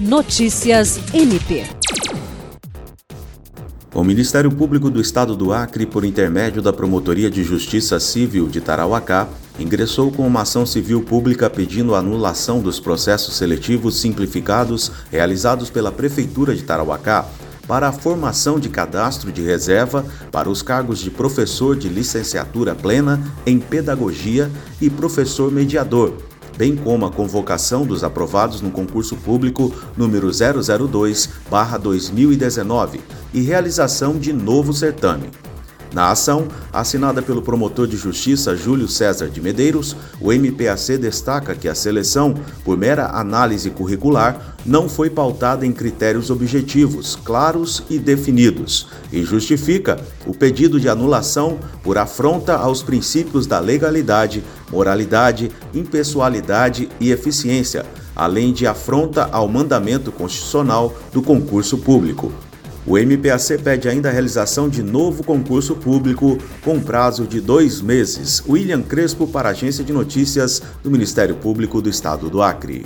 Notícias MP. O Ministério Público do Estado do Acre, por intermédio da Promotoria de Justiça Civil de Tarauacá, ingressou com uma ação civil pública pedindo anulação dos processos seletivos simplificados realizados pela Prefeitura de Tarauacá para a formação de cadastro de reserva para os cargos de professor de licenciatura plena em pedagogia e professor mediador, bem como a convocação dos aprovados no concurso público número 002/2019 e realização de novo certame. Na ação, assinada pelo promotor de justiça Júlio César de Medeiros, o MPAC destaca que a seleção, por mera análise curricular, não foi pautada em critérios objetivos, claros e definidos, e justifica o pedido de anulação por afronta aos princípios da legalidade, moralidade, impessoalidade e eficiência, além de afronta ao mandamento constitucional do concurso público. O MPAC pede ainda a realização de novo concurso público com prazo de dois meses. William Crespo para a Agência de Notícias do Ministério Público do Estado do Acre.